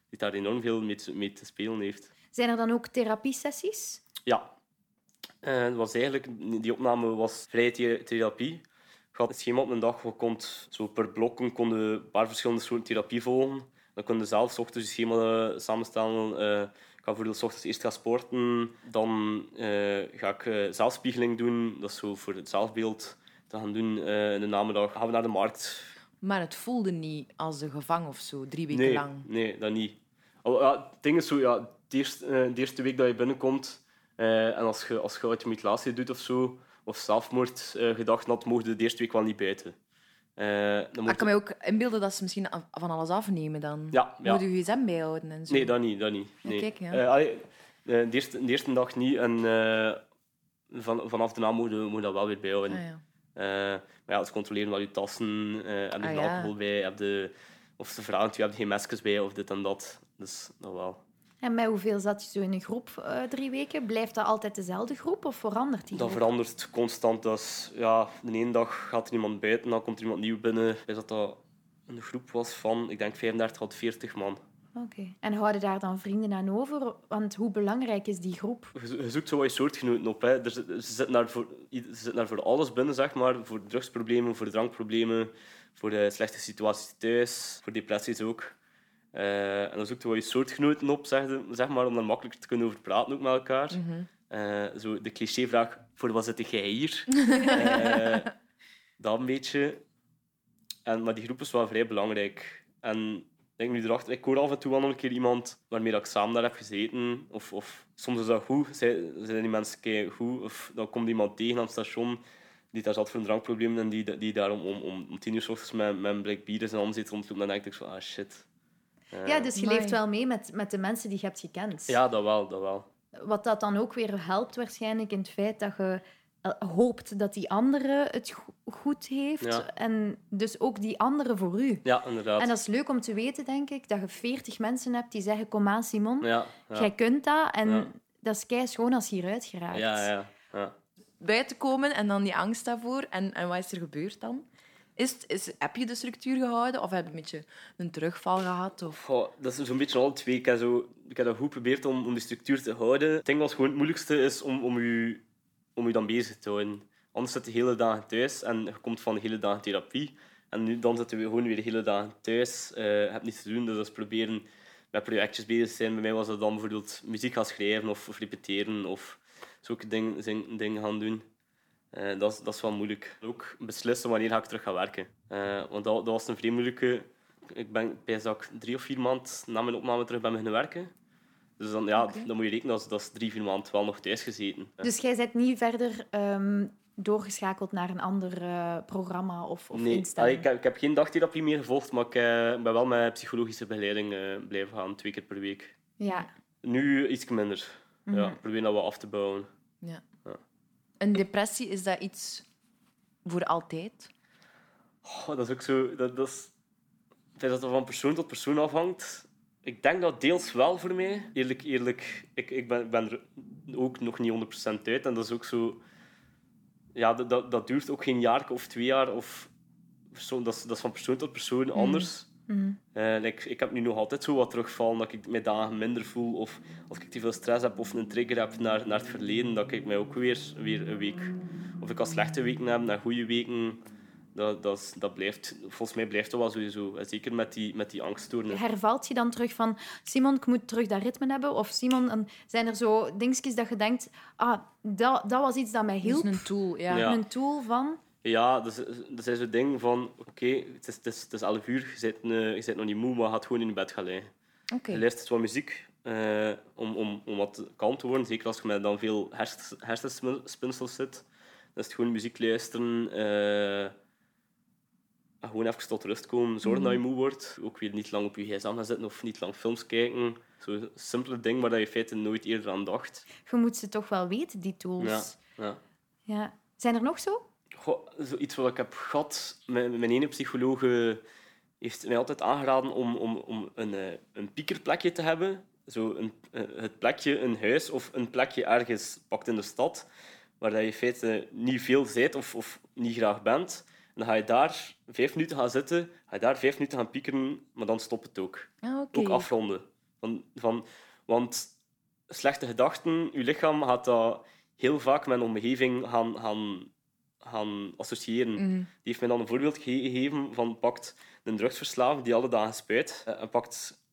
die daar enorm veel mee te, mee te spelen heeft. Zijn er dan ook therapiesessies? Ja. Eh, was eigenlijk, die opname was vrije the- therapie. Je had een schema op een dag, je kon zo per blokken kon je een paar verschillende soorten therapie volgen. Dan kon je zelf 's ochtends je schema eh, samenstellen. Eh, ik ga bijvoorbeeld ochtends eerst gaan sporten, dan eh, ga ik zelfspiegeling doen. Dat is zo voor het zelfbeeld te gaan doen. In de namiddag gaan we naar de markt. Maar het voelde niet als een gevang of zo, drie weken Nee, lang. nee, dat niet. Al, ja, het ding is zo, ja, de, eerste, de eerste week dat je binnenkomt en als je, als je automutilatie doet of zo, of zelfmoordgedachten had, mocht je de eerste week wel niet buiten. Eh, dan moet ik kan me ook inbeelden dat ze misschien van alles afnemen dan. Ja, ja. Moet je gsm bijhouden en zo. Nee, dat niet. Dat niet. Nee. kijk, ja. Eh, allee, eh, de, eerste, de eerste dag niet en eh, van, vanaf daarna moet je, moet dat wel weer bijhouden. Ah, ja. Eh, maar ja, ze controleren wel je tassen. eh heb je Ah, alcohol bij? Heb je, of ze vragen, je hebt geen mesjes bij of dit en dat. Dus dat wel. En met hoeveel zat je zo in een groep eh, drie weken? Blijft dat altijd dezelfde groep of verandert die Dat groep? verandert constant. Dus, ja, de ene dag gaat er iemand buiten, dan komt er iemand nieuw binnen. Bij dat dat een groep was van, ik denk 35 tot 40 man. Oké. En houden daar dan vrienden aan over? Want hoe belangrijk is die groep? Je zo- je zoekt zo wat soortgenoten op. Hè. Er, ze, zitten daar voor, i- ze zitten daar voor alles binnen, zeg maar. Voor drugsproblemen, voor drankproblemen, voor de slechte situaties thuis, voor depressies ook. Eh, en dan zoekt je wat je soortgenoten op, zeg, zeg maar, om daar makkelijker te kunnen over praten ook met elkaar. Eh, zo de clichévraag, voor wat zit jij hier? Eh, dat een beetje. En, maar die groep is wel vrij belangrijk. En denk nu erachter, ik hoor af en toe wel nog een keer iemand waarmee ik samen daar heb gezeten. Of, of soms is dat goed, zijn, zijn die mensen kei goed. Of dan komt iemand tegen aan het station die daar zat voor een drankprobleem en die, die daar om, om, om, tien uur s ochtends met, met een blik bier in zijn zit rondlopen. Dan denk ik van, ah shit. Ja, dus je Amai. leeft wel mee met, met de mensen die je hebt gekend. ja, dat wel, dat wel. Wat dat dan ook weer helpt waarschijnlijk in het feit dat je eh, hoopt dat die andere het go- goed heeft. Ja. En dus ook die andere voor u. Ja, inderdaad. En dat is leuk om te weten, denk ik, dat je veertig mensen hebt die zeggen, kom aan Simon, ja, ja. jij kunt dat. En Ja. dat is kei schoon als je hieruit geraakt. ja, ja, ja. Bij te komen en dan die angst daarvoor. En, en wat is er gebeurd dan? Is, is, heb je de structuur gehouden of heb je een beetje een terugval gehad? Of... Dat is zo'n beetje alle twee. Ik heb, zo, ik heb dat goed geprobeerd om, om die structuur te houden. Het ding was gewoon het moeilijkste is om, om, je, om dan bezig te houden. Anders zit je de hele dagen thuis en je komt van de hele dag therapie. En nu dan zitten we gewoon weer de hele dagen thuis. eh je hebt niets te doen, dus dat is proberen met projectjes bezig te zijn. Bij mij was dat dan bijvoorbeeld muziek gaan schrijven of, repeteren of zulke dingen dingen gaan doen. Eh, dat, is, dat is wel moeilijk. Ook beslissen wanneer ga ik terug gaan werken. Eh, want dat, dat was een vrij moeilijke. Ik ben bij dat drie of vier maanden na mijn opname terug ben beginnen werken. Dus dan, ja, dan moet je rekenen, dat dat is drie, vier maanden wel nog thuis gezeten. Dus jij bent niet verder ehm, doorgeschakeld naar een ander eh, programma of, of nee, instelling? allee, ik, heb, ik heb geen dagtherapie meer gevolgd, maar ik eh, ben wel met psychologische begeleiding eh, blijven gaan, twee keer per week. Ja. Nu iets minder. Ja, probeer dat wat af te bouwen. Ja. Een depressie, is dat iets voor altijd? Oh, dat is ook zo... Dat, dat is, dat het van persoon tot persoon afhangt. Ik denk dat deels wel voor mij. Eerlijk, eerlijk ik, ik ben, ben er ook nog niet 100% uit. En dat is ook zo... Ja, dat, dat, dat duurt ook geen jaar of twee jaar. Of zo, dat, is, dat is van persoon tot persoon anders. Eh, like, ik heb nu nog altijd zo wat terugvallen dat ik mij dagen minder voel. Of als ik te veel stress heb of een trigger heb naar, naar het verleden, dat ik mij ook weer, weer een week... Of ik al slechte weken heb, naar goede weken... Dat, dat, is- dat blijft, volgens mij blijft dat wel sowieso. En Zeker met die, met die angststoornis. Hervalt je dan terug van Simon, ik moet terug dat ritme hebben? Of Simon, en zijn er zo dingetjes dat je denkt, ah, dat, dat was iets dat mij Dus hielp? een tool, ja. Ja. Een tool van... Ja, dus, dat is zo'n ding van... Oké, het, is, het, is, het is 11 uur, je bent, eh, je bent nog niet moe, maar gaat gewoon in je bed gaan liggen. Oké. Je luistert wat muziek eh, om, om, om wat kalm te worden. Zeker als je met dan veel hersens- hersenspinsels zit. Dan is het gewoon muziek luisteren. en gewoon even tot rust komen. Zorgen dat je moe wordt. Ook weer niet lang op je gsm gaan zitten of niet lang films kijken. Zo'n simpele ding waar je in feite nooit eerder aan dacht. Je moet ze toch wel weten, die tools. Ja, ja. Ja. Zijn er nog zo? Goh, zoiets wat ik heb gehad. Mijn, mijn ene psycholoog eh, heeft mij altijd aangeraden om, om, om een, eh, een piekerplekje te hebben. Zo een, eh, het plekje, een huis of een plekje ergens pakt in de stad, waar dat je in feite niet veel zijt of, of niet graag bent. En dan ga je daar vijf minuten gaan zitten, ga je daar vijf minuten gaan piekeren, maar dan stopt het ook. Ah. Ook afronden. Van, van, want slechte gedachten, je lichaam gaat dat heel vaak met een omgeving gaan, gaan, gaan associëren. Mhm. Die heeft mij dan een voorbeeld ge- gegeven van pakt een drugsverslaafde die alle dagen spuit. eh, En pakt,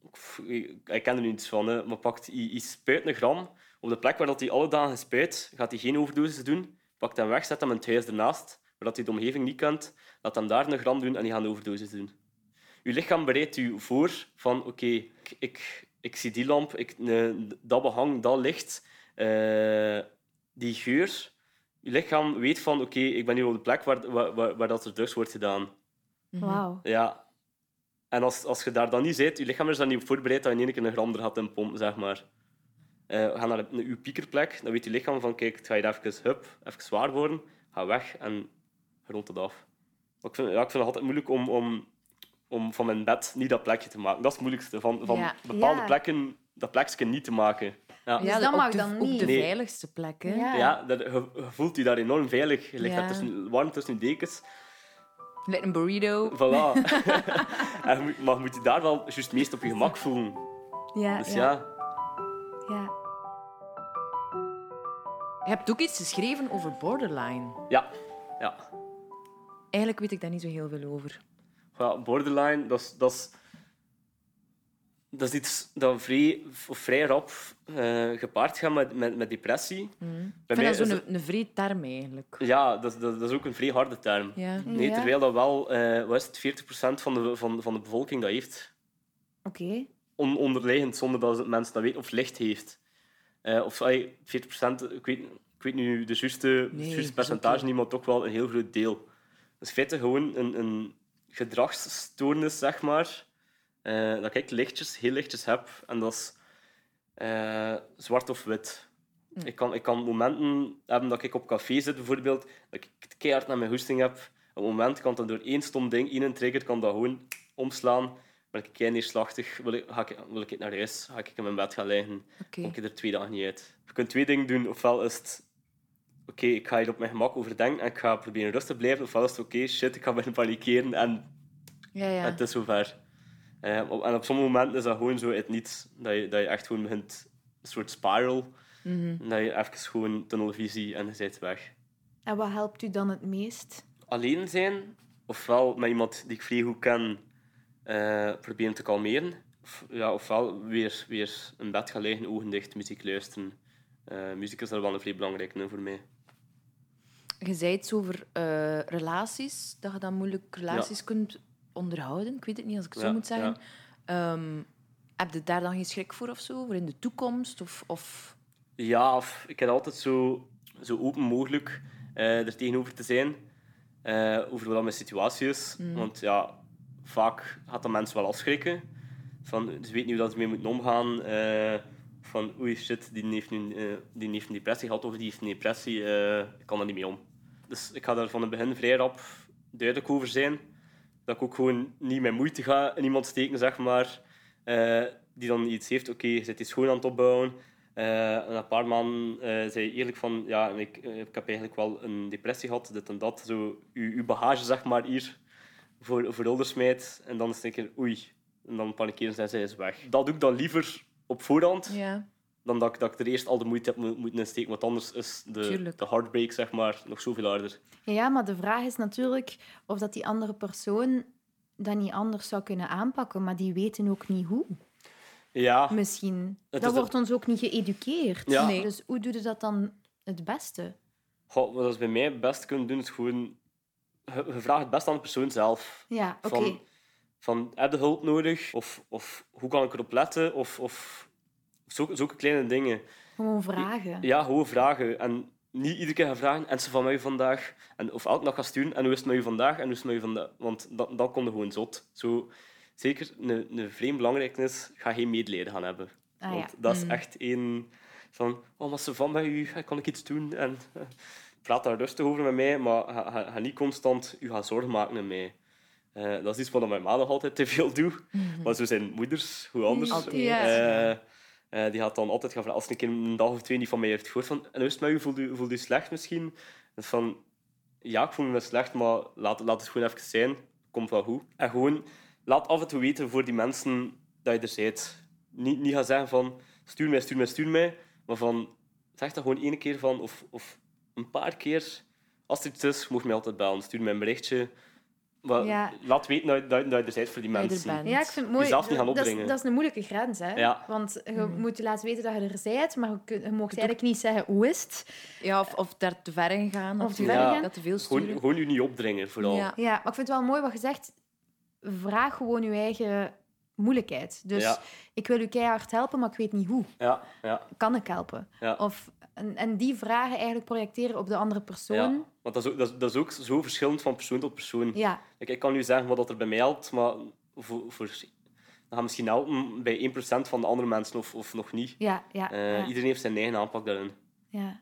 ik ken er nu iets van, hè, maar pakt hij spuit een gram op de plek waar dat hij alle dagen spuit, gaat hij geen overdosis doen. Pakt hem weg, zet hem in het huis ernaast, waar dat hij de omgeving niet kent. Laat hem daar een gram doen en die gaat een overdosis doen. Je lichaam bereidt u voor van oké, ik, ik, ik zie die lamp, ik, eh, dat behang, dat licht, eh, die geur. Je lichaam weet van oké, ik ben hier op de plek waar, waar, waar, waar dat er drugs wordt gedaan. Wauw. Ja. En als, als je daar dan niet zit, je lichaam is dan niet op voorbereid dat je in één keer een gram er gaat in pompen, zeg maar. Eh ga naar een- uw piekerplek, dan weet je lichaam van kijk, het gaat hier even, hup, even zwaar worden, ga weg en rond het af. Maar ik vind, ja, ik vind het altijd moeilijk om, om, om van mijn bed niet dat plekje te maken. Dat is het moeilijkste, van, van Ja. bepaalde Ja. plekken dat plekje niet te maken. Ja. Dus dat op mag de, dan Op niet. de Nee. veiligste plek, hè. Ja. Ja, dat, je, je voelt je daar enorm veilig. Je ligt Ja. daar tussen, warm tussen je dekens. Like een burrito. Voilà. en maar je moet je daar wel juist het meest op je gemak voelen. Ja, Dus ja, ja, ja. Je hebt ook iets geschreven over borderline. ja, ja. Eigenlijk weet ik daar niet zo heel veel over. ja borderline, dat is, dat is, dat is iets dat vrij, of vrij rap eh, gepaard gaat met, met, met depressie. Bij Ik vind mij dat is zo'n een, een vrij term eigenlijk. Ja, dat, is- dat, dat is ook een vrij harde term. Ja. Nee, terwijl dat wel, eh wat is het, 40% van de, van, van de bevolking dat heeft. Oké. On, onderliggend, zonder dat het mensen dat weten, of licht heeft. Eh, of allee, 40%, ik weet, ik weet nu de juiste, Nee, juiste percentage niet, maar toch wel een heel groot deel. Dus in feite gewoon een, een gedragsstoornis, zeg maar. Eh, dat ik lichtjes, heel lichtjes heb. En dat is eh, zwart of wit. Hm. Ik, kan, ik kan momenten hebben dat ik op café zit, bijvoorbeeld, dat ik keihard naar mijn hoesting heb. Op een moment kan dat door één stom ding, één trigger, kan dat gewoon omslaan. Ben ik kei neerslachtig, wil ik, ga ik, wil ik naar huis, ga ik in mijn bed gaan liggen. Oké. Kom ik er twee dagen niet uit. Je kunt twee dingen doen. Ofwel is het... Oké, ik ga hier op mijn gemak overdenken en ik ga proberen rustig te blijven. Ofwel is het oké, shit, ik ga beginnen panikeren en Ja, ja. het is zover. Eh, op- en op sommige momenten is dat gewoon zo het niet. Dat je, dat je echt gewoon begint... Een soort spiral. Mhm. Dat je even gewoon tunnelvisie en je bent weg. En wat helpt u dan het meest? Alleen zijn, ofwel met iemand die ik vrij goed ken, eh, proberen te kalmeren. Of, ja, ofwel weer, weer in bed gaan liggen, ogen dicht, muziek luisteren. Eh, muziek is daar wel een vrij belangrijk nummer voor mij. Je zei iets over relaties, dat je dan moeilijk relaties kunt onderhouden. Ik weet het niet als ik het zo moet zeggen. Ehm, heb je daar dan geen schrik voor of zo? Voor in de toekomst? Of, of... Ja, of, ik heb altijd zo, zo open mogelijk eh, er tegenover te zijn eh, over wat mijn situatie is. Want ja, vaak gaat dat mensen wel afschrikken. Van, ze weten niet hoe dat ze mee moeten omgaan. eh, van, oei, shit, die heeft, nu, die heeft een depressie gehad of die heeft een depressie. ik kan er niet mee om. Dus ik ga daar van het begin vrij rap duidelijk over zijn. Dat ik ook gewoon niet mijn moeite ga in iemand steken, zeg maar. eh, die dan iets heeft, oké, je zit die schoon aan het opbouwen. Eh, een paar maanden eh, zei eerlijk van, ja, ik, ik heb eigenlijk wel een depressie gehad, dit en dat. Zo, uw, bagage, zeg maar, hier. voor, voor Older smijt. En dan is het een keer oei. En dan panikeren en zij is weg. Dat doe ik dan liever op voorhand Ja. Dan dat ik, dat ik er eerst al de moeite heb mo- moeten insteken. Want anders is de, Tuurlijk. de heartbreak zeg maar, nog zoveel harder. Ja, maar de vraag is natuurlijk of dat die andere persoon dat niet anders zou kunnen aanpakken, maar die weten ook niet hoe. Ja, Misschien. Het dat wordt ons ook niet geëduceerd. Ja. Nee. Dus hoe doe je dat dan het beste? goh, wat ze bij mij het best kunnen doen, is gewoon... Je, je vraagt het best aan de persoon zelf. Ja, oké. Van, van, heb je hulp nodig? Of, of hoe kan ik erop letten? Of, of zulke, zulke kleine dingen. Gewoon vragen. Ja, gewoon vragen. En niet iedere keer gaan vragen, en ze van mij vandaag? En, of elke dag gaan sturen, en hoe is het met u vandaag? En hoe is het met u vandaag? Want dan, dan komt gewoon zot. Zo, zeker een, een vreemd belangrijk is, ga geen medelijden gaan hebben. Ah, ja. Want dat is echt één van, oh, wat ze van bij u, kan ik iets doen? En eh, praat daar rustig over met mij, maar ga, ga, ga niet constant u gaan zorgen maken met mij. Eh, dat is iets wat mijn ma nog altijd te veel doet. Maar zo zijn moeders, hoe anders. Altijd. Ja. Eh, die gaat dan altijd vragen, als keer een dag of twee niet van mij heeft gehoord, van, en hoe het met u? Voelt u, voelt u slecht misschien? Dus van, ja, ik voel me slecht, maar laat, laat het gewoon even zijn. Komt wel goed. En gewoon, laat af en toe weten voor die mensen dat je er bent. Niet, niet gaan zeggen van, stuur mij, stuur mij, stuur mij. Maar van, zeg dat gewoon één keer van, of, of een paar keer. Als er iets is, mocht mij altijd bellen. Stuur mij een berichtje. Maar Ja. Laat weten dat, je- dat, je- dat je er bent voor die mensen. Ja, ik vind het mooi. Jezelf niet gaan dat, is, opdringen. dat is een moeilijke grens, hè? Ja. Want je moet je laten weten dat je er bent, maar je, mag eigenlijk niet zeggen hoe is het. Ja, of, of daar te ver in gaan. Of te ver gaan. Dat te veel Gewoon, sturen. gewoon je niet opdringen, vooral. Ja. Ja, maar ik vind het wel mooi wat je zegt. Vraag gewoon je eigen moeilijkheid. Dus Ja. ik wil u keihard helpen, maar ik weet niet hoe. Ja, ja, Kan ik helpen? ja. Of, en, en die vragen eigenlijk projecteren op de andere persoon. Ja, want dat is, ook, dat, is, dat is ook zo verschillend van persoon tot persoon. Ja, Kijk, ik kan nu zeggen wat dat er bij mij helpt, maar voor, voor, dat gaat misschien helpen bij 1% van de andere mensen of, of nog niet. ja, ja. Eh, ja, Iedereen heeft zijn eigen aanpak daarin. ja.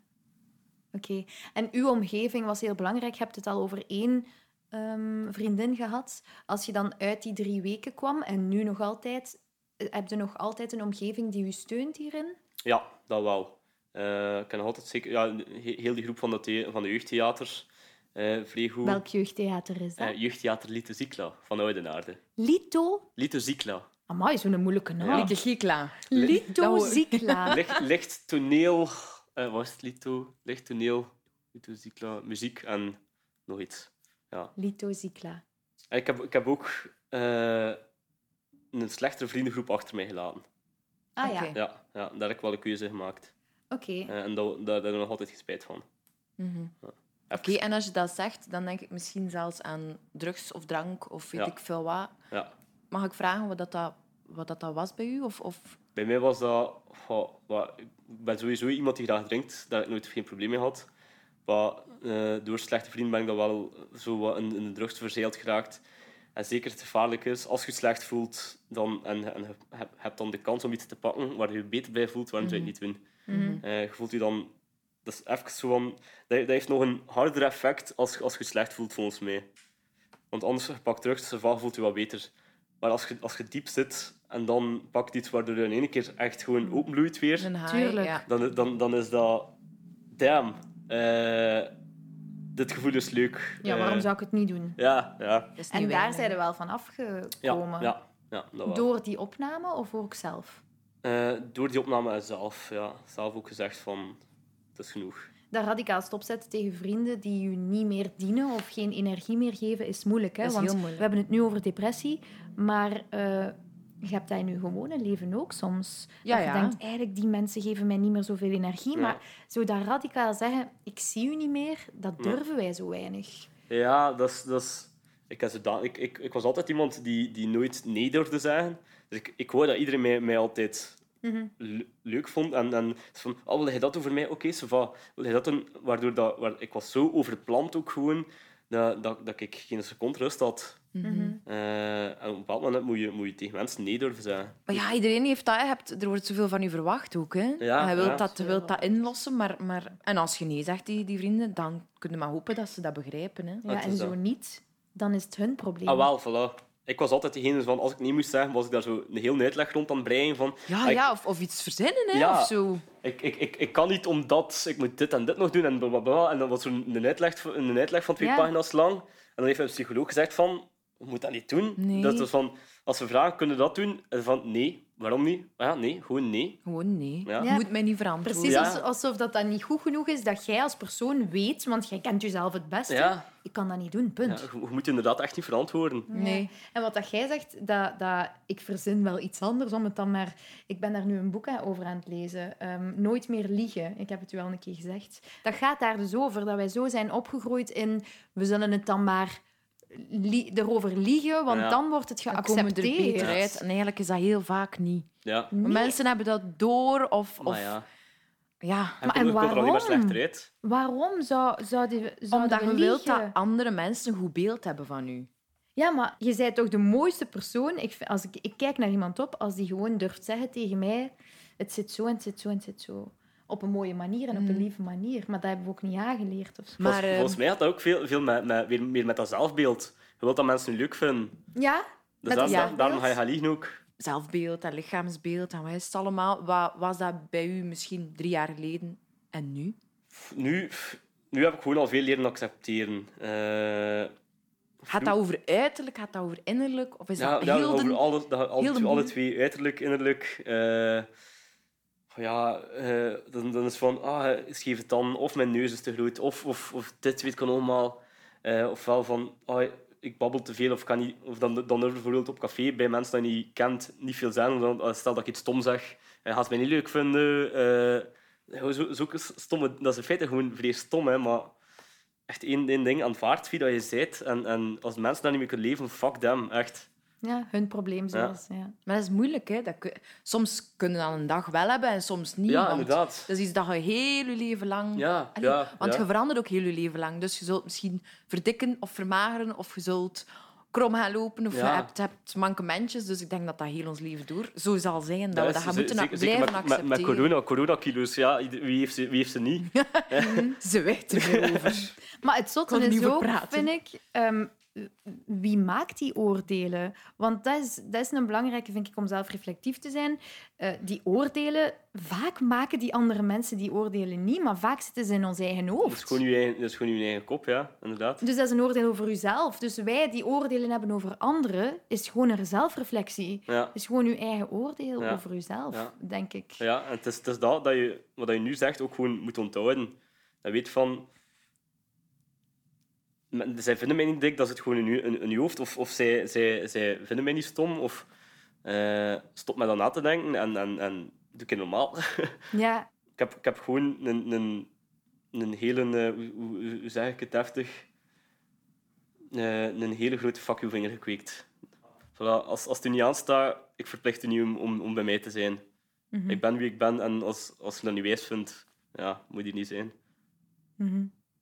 Oké. En uw omgeving was heel belangrijk. Je hebt het al over één ehm, vriendin gehad. Als je dan uit die drie weken kwam en nu nog altijd... eh, Heb je nog altijd een omgeving die u steunt hierin? Ja, dat wel. Eh, ik ken nog altijd zeker... Ja, he- heel die groep van de, the- van de jeugdtheaters. eh goed. Welk jeugdtheater is dat? Eh, jeugdtheater Lito Zikla van Oudenaarde. Lito? Lito Zikla. Amai, zo'n moeilijke naam. Ja. Lito Dat hoor- Zikla. Licht, licht toneel... eh wat is het, Lito? Licht toneel, Lito Zikla, muziek en nog iets. Ja. Lito Zikla. Ik heb, ik heb ook eh, een slechtere vriendengroep achter mij gelaten. Ah ja. Ja, ja daar heb ik wel een keuze gemaakt. Oké. Eh, en dat, daar heb ik nog altijd geen spijt van. Mhm. Oké, en als je dat zegt, dan denk ik misschien zelfs aan drugs of drank of weet Ja. ik veel wat. Ja. Mag ik vragen wat dat, dat, wat dat, dat was bij u? Of, of... Bij mij was dat... wat, ik ben sowieso iemand die graag drinkt. Daar heb ik nooit geen probleem mee gehad. Maar eh, door slechte vrienden ben ik dan wel zo wat in, in de drugs verzeild geraakt. En zeker het gevaarlijk is, als je je slecht voelt dan, en, en je hebt- dan de kans om iets te pakken waar je je beter bij voelt, waarom zou je het niet doen? Eh, je voelt je dan... Dat is even zo van... Dat, dat heeft nog een harder effect als, als je je slecht voelt, volgens mij. Want anders je pakt drugs, dus vaak voelt je wat beter. Maar als je, als je diep zit en dan pakt iets waardoor je in één keer echt gewoon openbloeit weer, Een high, Tuurlijk. Ja. dan, dan, dan is dat... Damn. eh, dit gevoel is leuk. Ja, Eh, waarom zou ik het niet doen? Ja, ja. En daar zijn er wel van Ja, afgekomen. ja, ja dat wel. Door die opname of ook zelf? Eh, door die opname zelf, ja. Zelf ook gezegd van... Het is genoeg. Dat radicaal stopzetten tegen vrienden die je niet meer dienen of geen energie meer geven, is moeilijk. Hè? Dat is Want heel moeilijk. we hebben het nu over depressie, maar eh, je hebt dat in je gewone leven ook soms. Ja, dat je ja. denkt, eigenlijk, die mensen geven mij niet meer zoveel energie. Ja. Maar zo dat radicaal zeggen, ik zie u niet meer, dat Ja. durven wij zo weinig. Ja, dat is... Dat is ik, ik, ik, ik was altijd iemand die, die nooit nee durfde zeggen. Dus ik, ik wou dat iedereen mij, mij altijd Mhm. le- leuk vond. En, en van, oh, wil jij dat voor mij? Oké, va. Wil jij dat doen? Waardoor dat, waar, ik was zo overplant ook gewoon, dat, dat, dat ik geen seconde rust had. Mhm. Eh, en op een bepaald moment moet je, moet je tegen mensen nee durven zeggen. Maar ja, iedereen heeft dat. Je hebt, er wordt zoveel van u verwacht ook. Hè? Ja, je wilt, ja. dat, je wilt dat inlossen, maar, maar... En als je nee zegt, die, die vrienden, dan kun je maar hopen dat ze dat begrijpen. Hè? Ja, en zo dat. niet, dan is het hun probleem. Ah, wel, voilà. Ik was altijd degene van, als ik nee moest zeggen, was ik daar zo een heel uitleg rond aan het breien van... Ja, ah, ik- ja of, of iets verzinnen, hè? Ja. Of zo. Ik, ik, ik, ik kan niet omdat ik moet dit en dit nog doen en blablabla. En dan was zo'n een uitleg, een uitleg van twee Ja. pagina's lang. En dan heeft mijn psycholoog gezegd van... je moet dat niet doen. Nee. Dat is van, als ze vragen, kunnen dat doen? En van, nee. Waarom niet? Ah Ja, nee, gewoon nee. Gewoon nee. Ja. Je moet mij niet verantwoorden. Precies als- alsof dat, dan niet goed genoeg is dat jij als persoon weet, want jij kent jezelf het beste. Ja, Ik kan dat niet doen, punt. je, je moet inderdaad echt niet verantwoorden. Nee. En wat dat jij zegt, dat, dat, ik verzin wel iets anders om het dan maar... Ik ben daar nu een boek aan- over aan het lezen. Ehm, Nooit meer liegen. Ik heb het u al een keer gezegd. Dat gaat daar dus over, dat wij zo zijn opgegroeid in... We zullen het dan maar erover liegen, want Ja. dan wordt het Dan komen we er beter geaccepteerd. uit. En eigenlijk is dat heel vaak niet. Ja, Nee. Mensen hebben dat door of... of maar ja. ja. En Maar en waarom? Waarom zou, zouden we, zouden Omdat we je wilt dat andere mensen een goed beeld hebben van u. Ja, maar je bent toch de mooiste persoon. Ik, als ik, ik kijk naar iemand op, als die gewoon durft zeggen tegen mij: het zit zo en het zit zo en het zit zo. Op een mooie manier en op een Mm. lieve manier. Maar dat hebben we ook niet aangeleerd. Of zo. Maar, volgens, eh, volgens mij had dat ook veel, veel met, met, weer meer met dat zelfbeeld. Je wilt dat mensen je leuk vinden. Ja, Dus dat daarom ga je zelfbeeld? gaan liegen ook. zelfbeeld en lichaamsbeeld en wat is het allemaal. Wat was dat bij u misschien drie jaar geleden en nu? Nu, nu heb ik gewoon al veel leren accepteren. Eh, Gaat dat over uiterlijk, gaat dat over innerlijk? Of is ja, dat ja, heel over de... alle, de alle twee, uiterlijk, innerlijk. eh, ja, eh, dan, dan is van, ah, scheef het dan, of mijn neus is te groot, of, of, of dit weet ik allemaal. Eh ofwel van, ah, ik babbel te veel, of, kan niet, of dan, dan bijvoorbeeld op café bij mensen die je niet kent niet veel zeggen. Dan, eh, stel dat ik iets stom zeg, en gaat ze mij niet leuk vinden. eh, zo, zo stomme, dat is in feite gewoon vrij stom, hè, maar echt één, ding, aanvaard wie dat je bent. En, en als mensen daar niet meer kunnen leven, fuck them, echt. Ja, hun probleem zoals. Ja. Maar dat is moeilijk, hè. Dat kun- Soms kunnen we dat een dag wel hebben en soms niet. Ja, inderdaad. Dat is iets dat je heel je leven lang... Ja, Allee, ja, want ja. je verandert ook heel je leven lang. Dus je zult misschien verdikken of vermageren of je zult krom gaan lopen of Ja. je hebt, hebt mankementjes. Dus ik denk dat dat heel ons leven door zo zal zijn. Dat we dat gaan moeten zeker- blijven zeker met, met, accepteren. met corona, coronakilo's, ja, wie heeft ze, wie heeft ze niet? Ze weet er veel over. Maar het zotte er is ook, praten. vind ik, ehm, wie maakt die oordelen? Want dat is, dat is een belangrijke, vind ik, om zelf reflectief te zijn. Eh, die oordelen, vaak maken die andere mensen die oordelen niet, maar vaak zitten ze in ons eigen Dat is hoofd. gewoon je eigen, dat is gewoon je eigen kop, ja, inderdaad. Dus dat is een oordeel over uzelf. Dus wij die oordelen hebben over anderen, is gewoon een zelfreflectie. Ja, is gewoon uw eigen oordeel Ja. over uzelf, Ja. denk ik. ja en het is, het is dat, dat je, wat je nu zegt ook gewoon moet onthouden. Dat weet van... Zij vinden mij niet dik, dat zit gewoon in je, in, in je hoofd. Of, of zij, zij, zij vinden mij niet stom. Of eh, stop met dan na te denken en, en, en doe ik het normaal. Ja, ik, heb, ik heb gewoon een, een, een hele... eh, hoe, zeg ik het deftig? Eh, een hele grote fuck you vinger gekweekt. Voilà, als, als het u niet aanstaat, ik verplicht u niet om, om, om bij mij te zijn. Mhm. Ik ben wie ik ben en als, als je dat niet wijs vindt, ja, moet je niet zijn.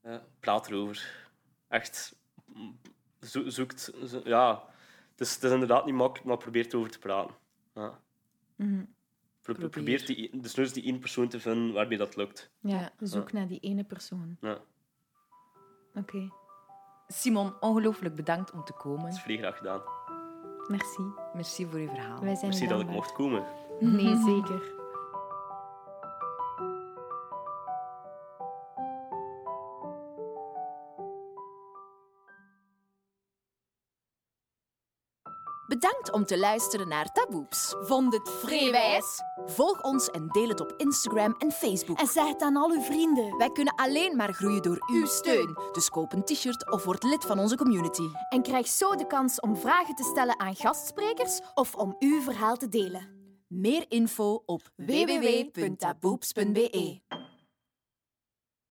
Ja, praat erover. Echt, zo, zoekt... zo- ja, het is, het is inderdaad niet makkelijk, maar probeer erover te praten. Ja. Mhm. Pro- Probeer. Probeer die, dus nu is die één persoon te vinden waarbij dat lukt. ja, zoek naar die ene persoon. Ja, Oké, Simon, ongelooflijk bedankt om te komen. dat is vrij graag gedaan. merci. Merci voor uw verhaal. Wij zijn Merci dat ik mocht komen. Nee, zeker. Om te luisteren naar Taboeps. Vond het vreewijs? Volg ons en deel het op Instagram en Facebook. En zeg het aan al uw vrienden. Wij kunnen alleen maar groeien door uw steun. Dus koop een t-shirt of word lid van onze community. En krijg zo de kans om vragen te stellen aan gastsprekers of om uw verhaal te delen. Meer info op www.taboeps.be.